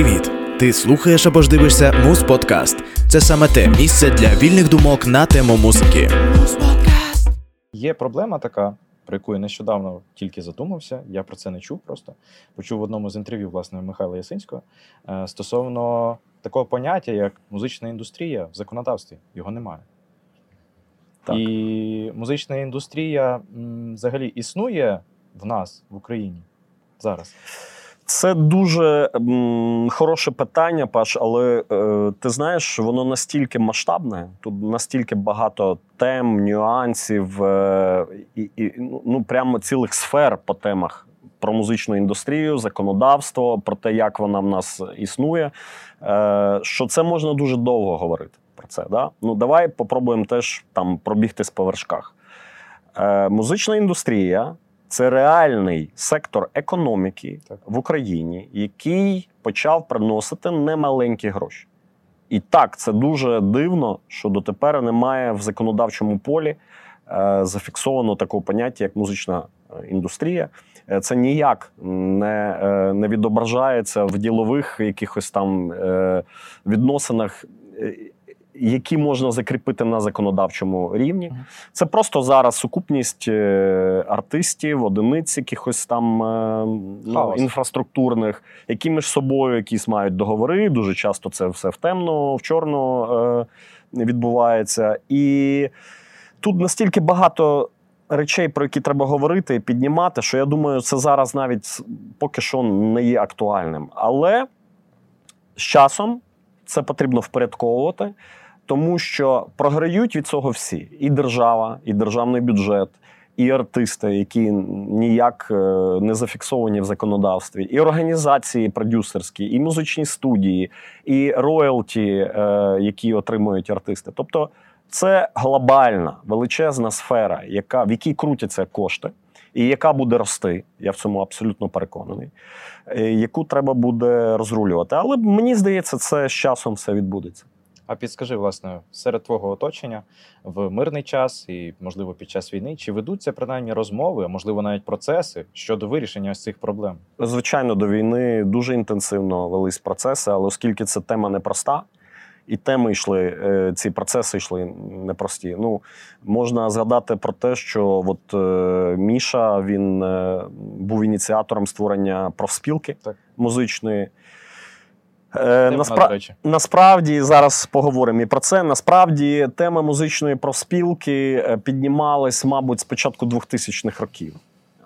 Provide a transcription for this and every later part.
Привіт! Ти слухаєш або ж дивишся Муз Подкаст. Це саме те місце для вільних думок на тему музики. Є проблема така, про яку я нещодавно тільки задумався. Я про це не чув просто. Почув в одному з інтерв'ю власне Михайла Ясинського е, стосовно такого поняття, як музична індустрія в законодавстві. Його немає. Так. І музична індустрія м, взагалі існує в нас в Україні зараз. Це дуже м, хороше питання, Паш, але е, ти знаєш, воно настільки масштабне, тут настільки багато тем, нюансів е, і, і ну, прямо цілих сфер по темах про музичну індустрію, законодавство, про те, як вона в нас існує. Е, що це можна дуже довго говорити про це. Да? Ну, давай попробуємо теж там пробігтись по вершках. Е, музична індустрія це реальний сектор економіки Так. в Україні, який почав приносити немаленькі гроші. І так, це дуже дивно, що дотепер немає в законодавчому полі е, зафіксовано такого поняття, як музична е, індустрія. Е, Це ніяк не, е, не відображається в ділових якихось там е, відносинах, які можна закріпити на законодавчому рівні. Це просто зараз сукупність е, артистів, одиниць якихось там е, ну, інфраструктурних, які між собою якісь мають договори. Дуже часто це все в темно, в чорно е, відбувається. І тут настільки багато. Речей, про які треба говорити і піднімати, що я думаю, це зараз навіть поки що не є актуальним. Але з часом це потрібно впорядковувати, тому що програють від цього всі: і держава, і державний бюджет, і артисти, які ніяк е, не зафіксовані в законодавстві, і організації продюсерські, і музичні студії, і роялті, е, які отримують артисти. Тобто, це глобальна величезна сфера, яка, в якій крутяться кошти. І яка буде рости, я в цьому абсолютно переконаний, е, яку треба буде розрулювати. Але мені здається, це з часом все відбудеться. А підскажи, власне, серед твого оточення в мирний час і, можливо, під час війни, чи ведуться принаймні розмови, а можливо навіть процеси щодо вирішення ось цих проблем? Звичайно, до війни дуже інтенсивно велись процеси, але оскільки це тема непроста, і теми йшли, е, ці процеси йшли непрості. Ну, можна згадати про те, що от, е, Міша він е, був ініціатором створення профспілки Так. музичної. Е, наспра... Насправді зараз поговоримо і про це. Насправді тема музичної проспілки е, піднімалась, мабуть, з початку 2000-х років.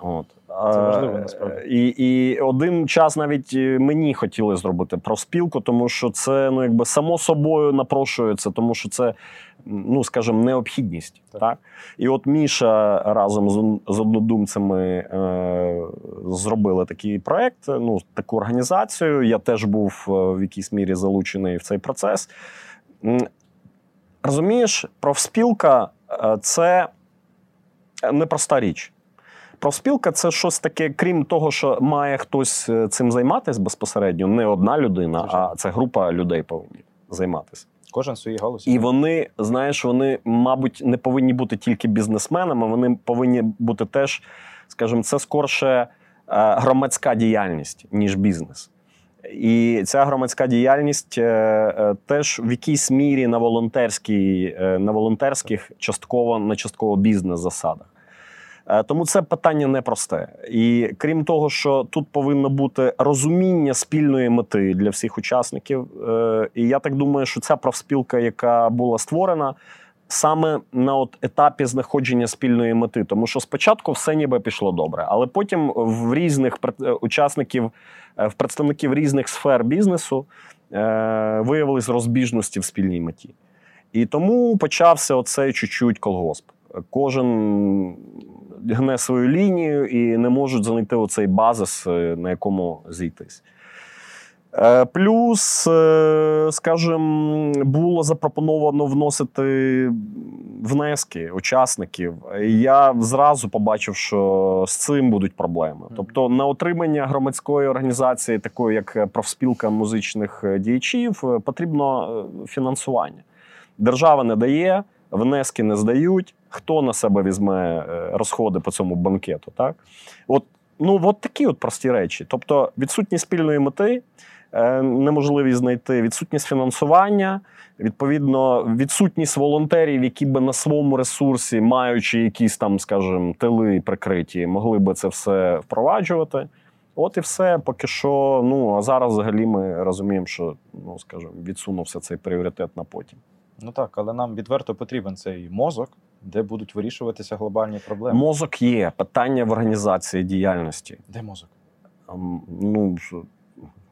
От. Це Е, важливо, насправді. І, і один час навіть е, мені хотіли зробити профспілку, тому що це ну, якби само собою напрошується, тому що це, ну скажімо, необхідність. Так. Так. І от Міша разом з, з однодумцями е, зробили такий проект, ну, таку організацію. Я теж був е, в якійсь мірі залучений в цей процес. Розумієш, профспілка е, це непроста річ. Профспілка це щось таке, крім того, що має хтось е, цим займатися безпосередньо, не одна людина, а це група людей повинні займатися. Кожен в своїй галузі. І вони, знаєш, вони, мабуть, не повинні бути тільки бізнесменами, вони повинні бути теж, скажімо, це скорше е, громадська діяльність, ніж бізнес. І ця громадська діяльність е, теж в якійсь мірі на волонтерській, на волонтерських, частково на частково бізнес-засадах. Е, Тому це питання непросте. І крім того, що тут повинно бути розуміння спільної мети для всіх учасників. е, І я так думаю, що ця профспілка, яка була створена, саме на от етапі знаходження спільної мети, тому що спочатку все ніби пішло добре, але потім в різних е, учасників, е, в представників різних сфер бізнесу е, виявились розбіжності в спільній меті. І тому почався оцей чуть-чуть колгосп. Кожен гне свою лінію і не можуть знайти оцей базис, е, на якому зійтись. Е, Плюс, е, скажімо, було запропоновано вносити внески учасників. Я зразу побачив, що з цим будуть проблеми. Тобто, на отримання громадської організації, такої як профспілка музичних діячів, потрібно фінансування. Держава не дає, внески не здають. Хто на себе візьме е, розходи по цьому банкету? Так, от ну от такі от прості речі. Тобто, відсутність спільної мети. е, неможливість знайти, відсутність фінансування, відповідно, відсутність волонтерів, які би на своєму ресурсі, маючи якісь там, скажімо, тили прикриті, могли би це все впроваджувати. От і все, поки що. Ну а зараз взагалі ми розуміємо, що ну скажімо, відсунувся цей пріоритет на потім. Ну так, але нам відверто потрібен цей мозок, де будуть вирішуватися глобальні проблеми. Мозок є питання в організації діяльності. Де мозок? Ам, Ну,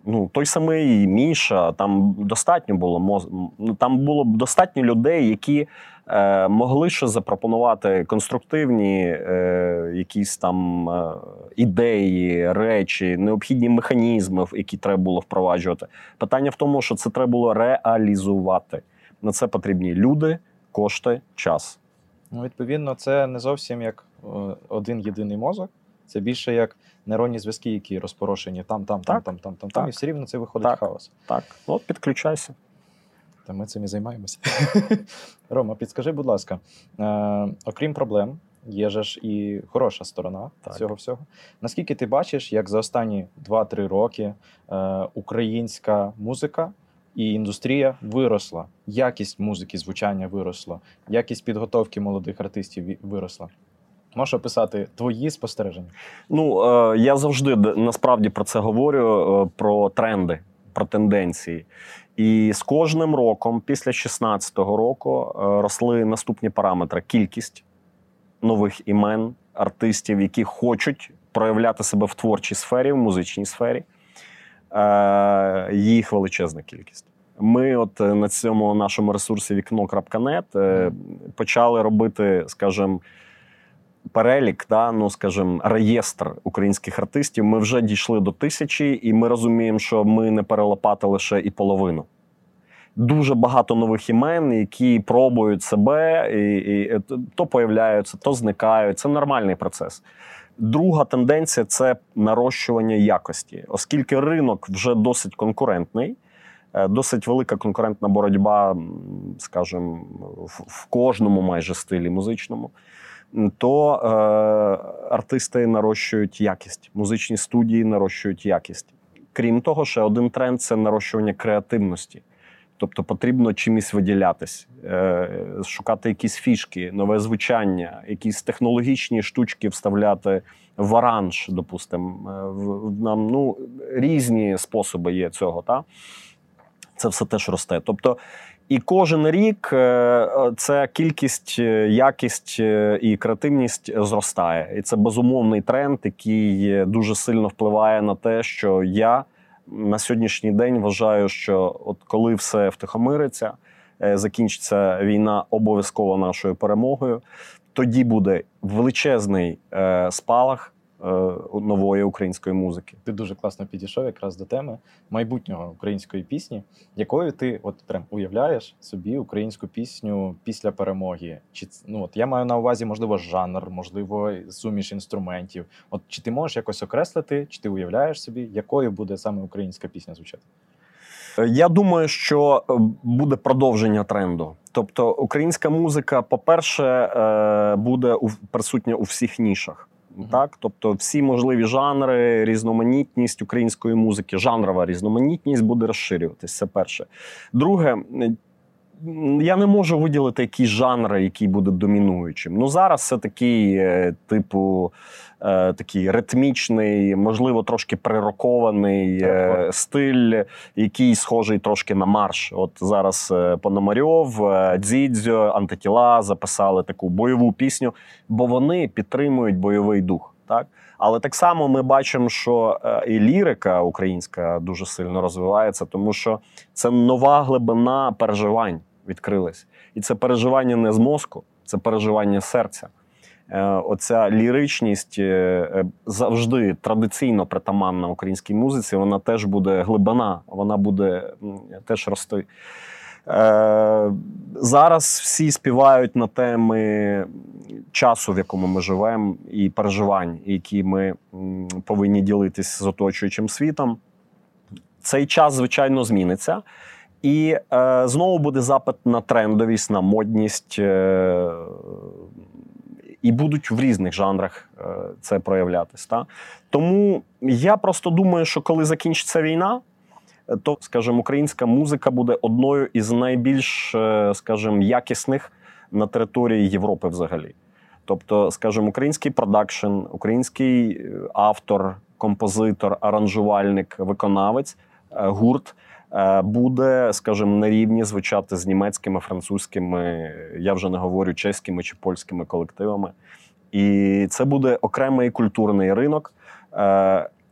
ну той самий Міша, там достатньо було моз... ну, там було б достатньо людей, які е, могли ще запропонувати конструктивні е, якісь там е, ідеї, речі, необхідні механізми, які треба було впроваджувати. Питання в тому, що це треба було реалізувати. На це потрібні люди, кошти, час. Ну, відповідно, це не зовсім як е, один єдиний мозок. Це більше як нейронні зв'язки, які розпорошені там, там, там, Так. там, там, там, там, Так. і все рівно це виходить Так. хаос. Так, от підключайся. Та ми цим і займаємося. Рома, підскажи, будь ласка, е, окрім проблем, є же ж і хороша сторона Так. цього всього. Наскільки ти бачиш, як за останні 2-3 роки е, українська музика і індустрія виросла, якість музики, звучання виросла, якість підготовки молодих артистів виросла? Можеш описати твої спостереження? Ну е, я завжди насправді про це говорю: е, про тренди, про тенденції. І з кожним роком, після 16-го року, е, росли наступні параметри: кількість нових імен, артистів, які хочуть проявляти себе в творчій сфері, в музичній сфері. Е, Їх величезна кількість. Ми, от е, на цьому нашому ресурсі вікно.нет е, почали робити, скажімо, перелік, да, ну скажімо, реєстр українських артистів. Ми вже дійшли до тисячі, і ми розуміємо, що ми не перелопатили ще і половину. Дуже багато нових імен, які пробують себе, і, і то появляються, то зникають. Це нормальний процес. Друга тенденція це нарощування якості, оскільки ринок вже досить конкурентний, е, досить велика конкурентна боротьба, скажімо, в кожному майже стилі музичному то е, артисти нарощують якість, музичні студії нарощують якість. Крім того, ще один тренд це нарощування креативності. Тобто потрібно чимось виділятись, е, шукати якісь фішки, нове звучання, якісь технологічні штучки вставляти в аранж, допустимо. Е, Нам ну, різні способи є цього. Та? Це все теж росте. Тобто, і кожен рік е, е, ця кількість, е, якість і креативність зростає. І це безумовний тренд, який дуже сильно впливає на те, що я на сьогоднішній день вважаю, що от коли все втихомириться, е, закінчиться війна обов'язково нашою перемогою, тоді буде величезний е, спалах нової української музики. Ти дуже класно підійшов якраз до теми майбутнього української пісні, якою ти от прям уявляєш собі українську пісню після перемоги. Чи ну от я маю на увазі, можливо, жанр, можливо, суміш інструментів. От чи ти можеш якось окреслити, чи ти уявляєш собі, якою буде саме українська пісня звучати? Е, Я думаю, що е, буде продовження тренду. Тобто, українська музика, по-перше, е, буде присутня у всіх нішах. Так, тобто, всі можливі жанри, різноманітність української музики, жанрова різноманітність буде розширюватися. Це перше. Друге, я не можу виділити якісь жанри, який буде домінуючим. Ну зараз це такий, е, типу, е, такий ритмічний, можливо, трошки прирокований е, Так, стиль, який схожий трошки на марш. От зараз е, Пономарьов, е, Дзідзьо, Антитіла записали таку бойову пісню, бо вони підтримують бойовий дух. Так? Але так само ми бачимо, що е, і лірика українська дуже сильно розвивається, тому що це нова глибина переживань відкрилась. І це переживання не з мозку, це переживання серця. Е, Оця ліричність е, е, завжди традиційно притаманна українській музиці, вона теж буде глибина, вона буде теж рости. Зараз всі співають на теми часу, в якому ми живемо, і переживань, які ми повинні ділитися з оточуючим світом. Цей час, звичайно, зміниться. І е, знову буде запит на трендовість, на модність, е, і будуть в різних жанрах е, це проявлятись. Та? Тому я просто думаю, що коли закінчиться війна, то, скажімо, українська музика буде одною із найбільш, е, скажімо, якісних на території Європи взагалі. Тобто, скажімо, український продакшн, український е, автор, композитор, аранжувальник, виконавець, гурт буде, скажімо, на рівні звучати з німецькими, французькими, я вже не говорю чеськими чи польськими колективами. І це буде окремий культурний ринок.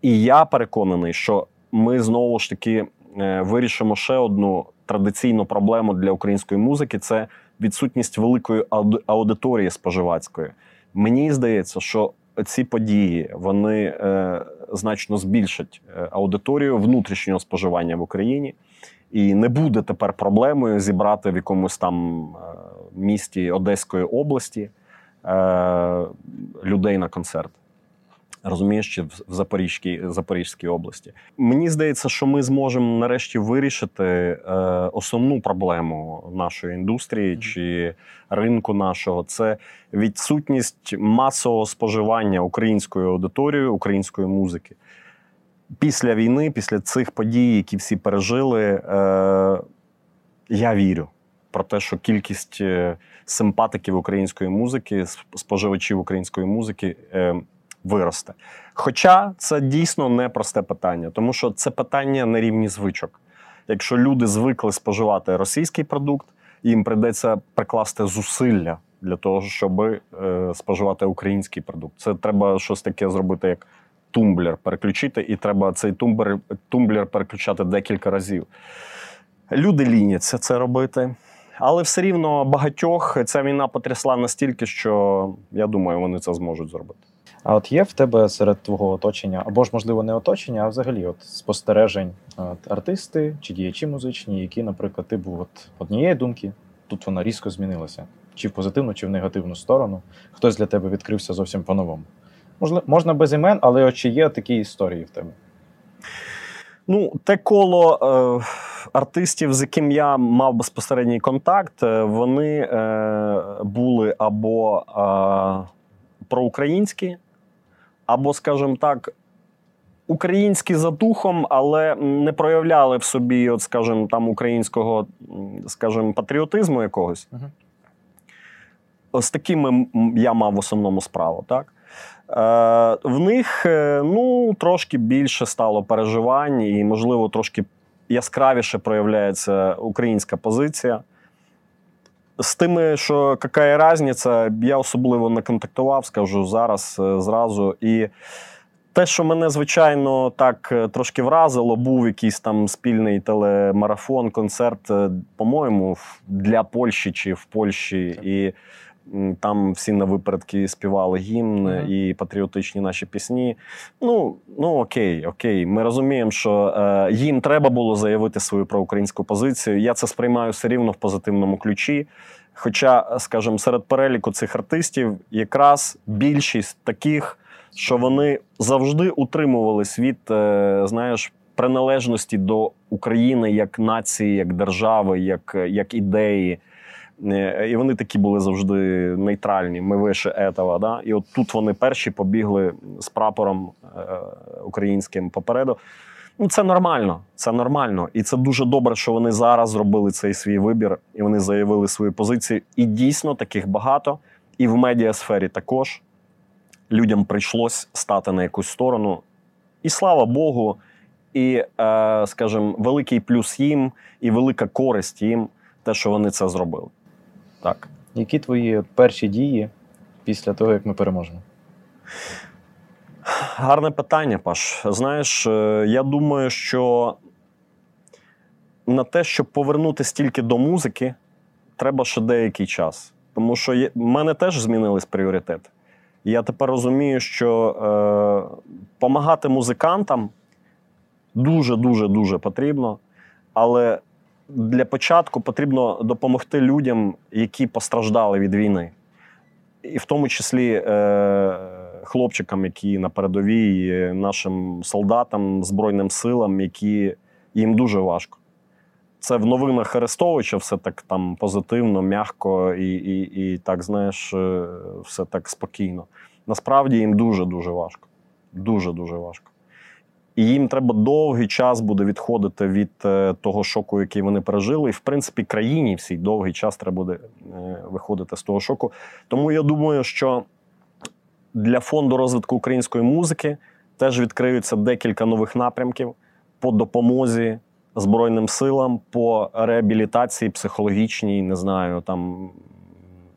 І я переконаний, що ми знову ж таки е, вирішимо ще одну традиційну проблему для української музики: це відсутність великої аудиторії споживацької. Мені здається, що ці події вони е, значно збільшать е, аудиторію внутрішнього споживання в Україні. І не буде тепер проблемою зібрати в якомусь там е, місті Одеської області е, людей на концерт розумієш, чи в Запорізькій Запорізькій області. Мені здається, що ми зможемо нарешті вирішити е, основну проблему нашої індустрії чи ринку нашого це відсутність масового споживання українською аудиторією, української музики. Після війни, після цих подій, які всі пережили, е, я вірю про те, що кількість е, симпатиків української музики, споживачів української музики. Е, виросте. Хоча це дійсно непросте питання, тому що це питання на рівні звичок. Якщо люди звикли споживати російський продукт, їм прийдеться прикласти зусилля для того, щоб е, споживати український продукт. Це треба щось таке зробити, як тумблер переключити, і треба цей тумблер, тумблер переключати декілька разів. Люди ліняться це робити. Але все рівно багатьох ця війна потрясла настільки, що я думаю, вони це зможуть зробити. А от є в тебе серед твого оточення, або ж, можливо, не оточення, а взагалі от спостережень от, артисти чи діячі музичні, які, наприклад, ти був от однієї думки, тут вона різко змінилася, чи в позитивну, чи в негативну сторону. Хтось для тебе відкрився зовсім по-новому. Можливо, можна без імен, але от чи є такі історії в тебе? Ну, те коло е, артистів, з яким я мав безпосередній контакт, е, вони е, були або е, проукраїнські або, скажімо так, українські за духом, але не проявляли в собі, от, скажімо, там українського, скажімо, патріотизму якогось. З такими я мав в основному справу. так? Е, В них е, ну, трошки більше стало переживань, і, можливо, трошки яскравіше проявляється українська позиція. З тими, що яка різниця, я особливо не контактував, скажу зараз е, зразу. І те, що мене, звичайно, так е, трошки вразило, був якийсь там спільний телемарафон, концерт, е, по-моєму, для Польщі чи в Польщі. І там всі на випередки співали гімн mm -hmm. і патріотичні наші пісні. Ну ну окей, окей. Ми розуміємо, що е, їм треба було заявити свою проукраїнську позицію. Я це сприймаю все рівно в позитивному ключі. Хоча, скажімо, серед переліку цих артистів якраз більшість таких, що вони завжди утримувались від, е, знаєш, приналежності до України як нації, як держави, як, як ідеї. Е, і вони такі були завжди нейтральні. Ми вище етава. Да? І от тут вони перші побігли з прапором е, українським попереду. Ну, це нормально, це нормально. І це дуже добре, що вони зараз зробили цей свій вибір і вони заявили свою позицію. І дійсно таких багато. І в медіасфері також людям прийшлось стати на якусь сторону. І слава Богу, і, е, скажімо, великий плюс їм, і велика користь їм, те, що вони це зробили. Так. Які твої перші дії після того, як ми переможемо? Гарне питання, Паш. Знаєш, е, я думаю, що на те, щоб повернутися тільки до музики, треба ще деякий час. Тому що в мене теж змінились пріоритети. Я тепер розумію, що е, музикантам дуже-дуже дуже потрібно. Але для початку потрібно допомогти людям, які постраждали від війни, і в тому числі е, хлопчикам, які на передовій, нашим солдатам, Збройним силам, які їм дуже важко. Це в новинах Арестовича все так там позитивно, м'яко і, і, і так, знаєш, е, все так спокійно. Насправді їм дуже-дуже важко. Дуже-дуже важко. І їм треба довгий час буде відходити від е, того шоку, який вони пережили. І в принципі, країні всій довгий час треба буде е, виходити з того шоку. Тому я думаю, що для фонду розвитку української музики теж відкриються декілька нових напрямків по допомозі Збройним силам, по реабілітації психологічній, не знаю, там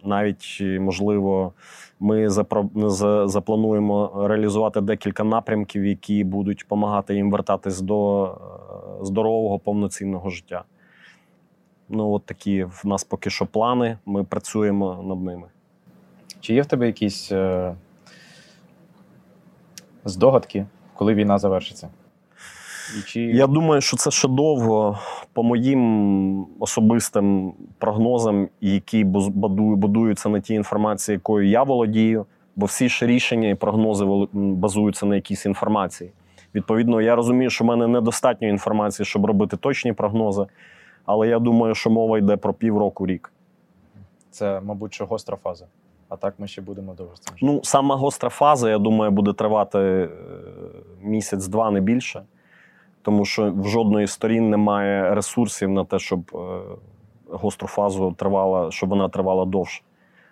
навіть можливо. Ми заплануємо реалізувати декілька напрямків, які будуть допомагати їм вертатись до е, здорового повноцінного життя. Ну, от такі в нас поки що плани. Ми працюємо над ними. Чи є в тебе якісь е, здогадки, коли війна завершиться? І чи... Я думаю, що це ще довго, по моїм особистим прогнозам, які будуються на тій інформації, якою я володію, бо всі ж рішення і прогнози базуються на якійсь інформації. Відповідно, я розумію, що в мене недостатньо інформації, щоб робити точні прогнози, але я думаю, що мова йде про півроку рік. Це, мабуть, що гостра фаза. А так ми ще будемо довго Ну, сама гостра фаза, я думаю, буде тривати е, місяць-два, не більше. Тому що в жодної сторін немає ресурсів на те, щоб е, гостру фазу тривала, щоб вона тривала довше.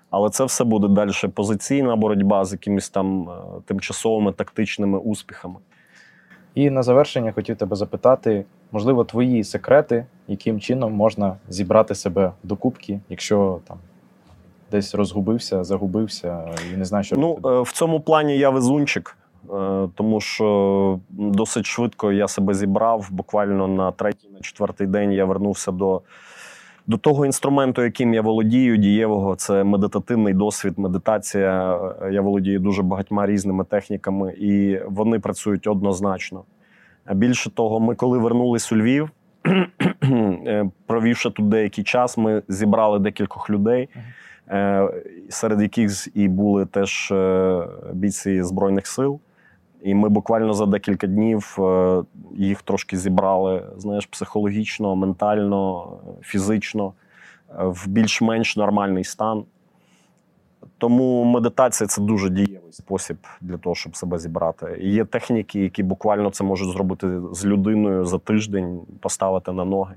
Але це все буде далі позиційна боротьба з якимись там е, тимчасовими тактичними успіхами. І на завершення хотів тебе запитати, можливо, твої секрети, яким чином можна зібрати себе до кубки, якщо там десь розгубився, загубився і не знаю, що Ну, робити. е, в цьому плані я везунчик, тому що досить швидко я себе зібрав. Буквально на третій, на четвертий день я вернувся до, до того інструменту, яким я володію, дієвого. Це медитативний досвід, медитація. Е, Я володію дуже багатьма різними техніками, і вони працюють однозначно. Більше того, ми коли вернулись у Львів, е, провівши тут деякий час, ми зібрали декількох людей, е, серед яких і були теж е, бійці Збройних сил. І ми буквально за декілька днів е, їх трошки зібрали, знаєш, психологічно, ментально, фізично е, в більш-менш нормальний стан. Тому медитація це дуже дієвий спосіб для того, щоб себе зібрати. І є техніки, які буквально це можуть зробити з людиною за тиждень, поставити на ноги.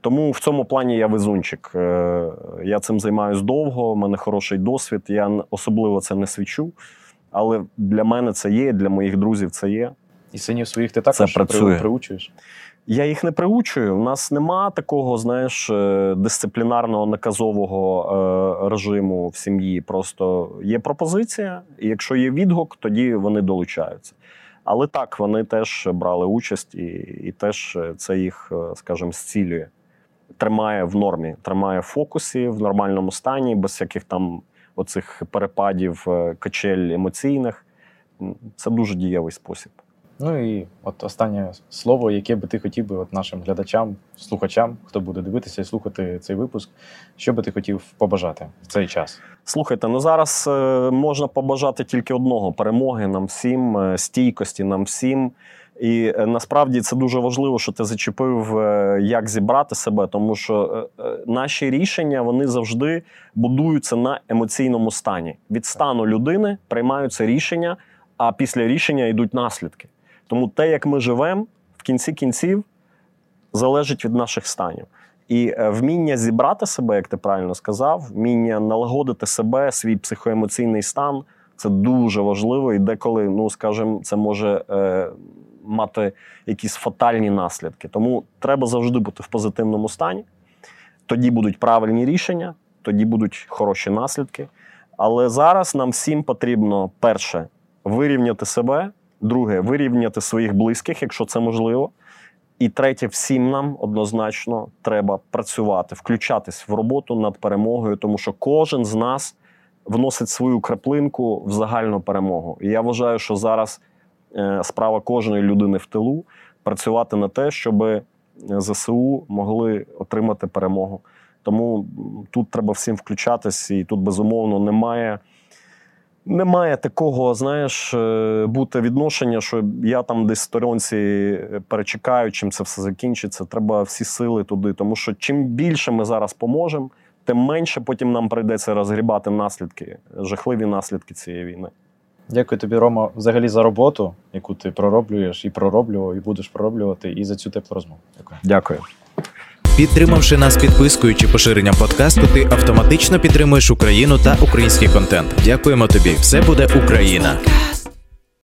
Тому в цьому плані я везунчик. Е, Я цим займаюсь довго, в мене хороший досвід. Я особливо це не свічу. Але для мене це є, для моїх друзів це є. І синів своїх ти також це працює. приучуєш. Я їх не приучую. У нас нема такого, знаєш, е, дисциплінарного наказового е, режиму в сім'ї. Просто є пропозиція, і якщо є відгук, тоді вони долучаються. Але так, вони теж брали участь, і, і теж це їх, е, скажімо, зцілює. Тримає в нормі, тримає в фокусі, в нормальному стані, без всяких там оцих перепадів, е, качель емоційних. Це дуже дієвий спосіб. Ну і от останнє слово, яке би ти хотів би от нашим глядачам, слухачам, хто буде дивитися і слухати цей випуск, що би ти хотів побажати в цей час? Слухайте, ну зараз е, можна побажати тільки одного: перемоги нам всім, е, стійкості нам всім. І е, насправді це дуже важливо, що ти зачепив, е, як зібрати себе, тому що е, наші рішення вони завжди будуються на емоційному стані. Від стану людини приймаються рішення, а після рішення йдуть наслідки. Тому те, як ми живемо, в кінці кінців залежить від наших станів. І вміння зібрати себе, як ти правильно сказав, вміння налагодити себе, свій психоемоційний стан це дуже важливо. І деколи, ну скажімо, це може е, мати якісь фатальні наслідки. Тому треба завжди бути в позитивному стані. Тоді будуть правильні рішення, тоді будуть хороші наслідки. Але зараз нам всім потрібно перше вирівняти себе, друге вирівняти своїх близьких, якщо це можливо. І третє, всім нам однозначно треба працювати, включатись в роботу над перемогою, тому що кожен з нас вносить свою краплинку в загальну перемогу. І я вважаю, що зараз справа кожної людини в тилу працювати на те, щоб ЗСУ могли отримати перемогу. Тому тут треба всім включатись, і тут безумовно немає. Немає такого, знаєш, е, бути відношення, що я там десь сторонці е, перечекаю, чим це все закінчиться. Треба всі сили туди. Тому що чим більше ми зараз поможемо, тим менше потім нам прийдеться розгрібати наслідки, жахливі наслідки цієї війни. Дякую тобі, Рома, взагалі за роботу, яку ти пророблюєш і пророблював, і будеш пророблювати, і за цю теплу розмову. Дякую. Дякую. Підтримавши нас підпискою чи поширенням подкасту, ти автоматично підтримуєш Україну та український контент. Дякуємо тобі. Все буде Україна.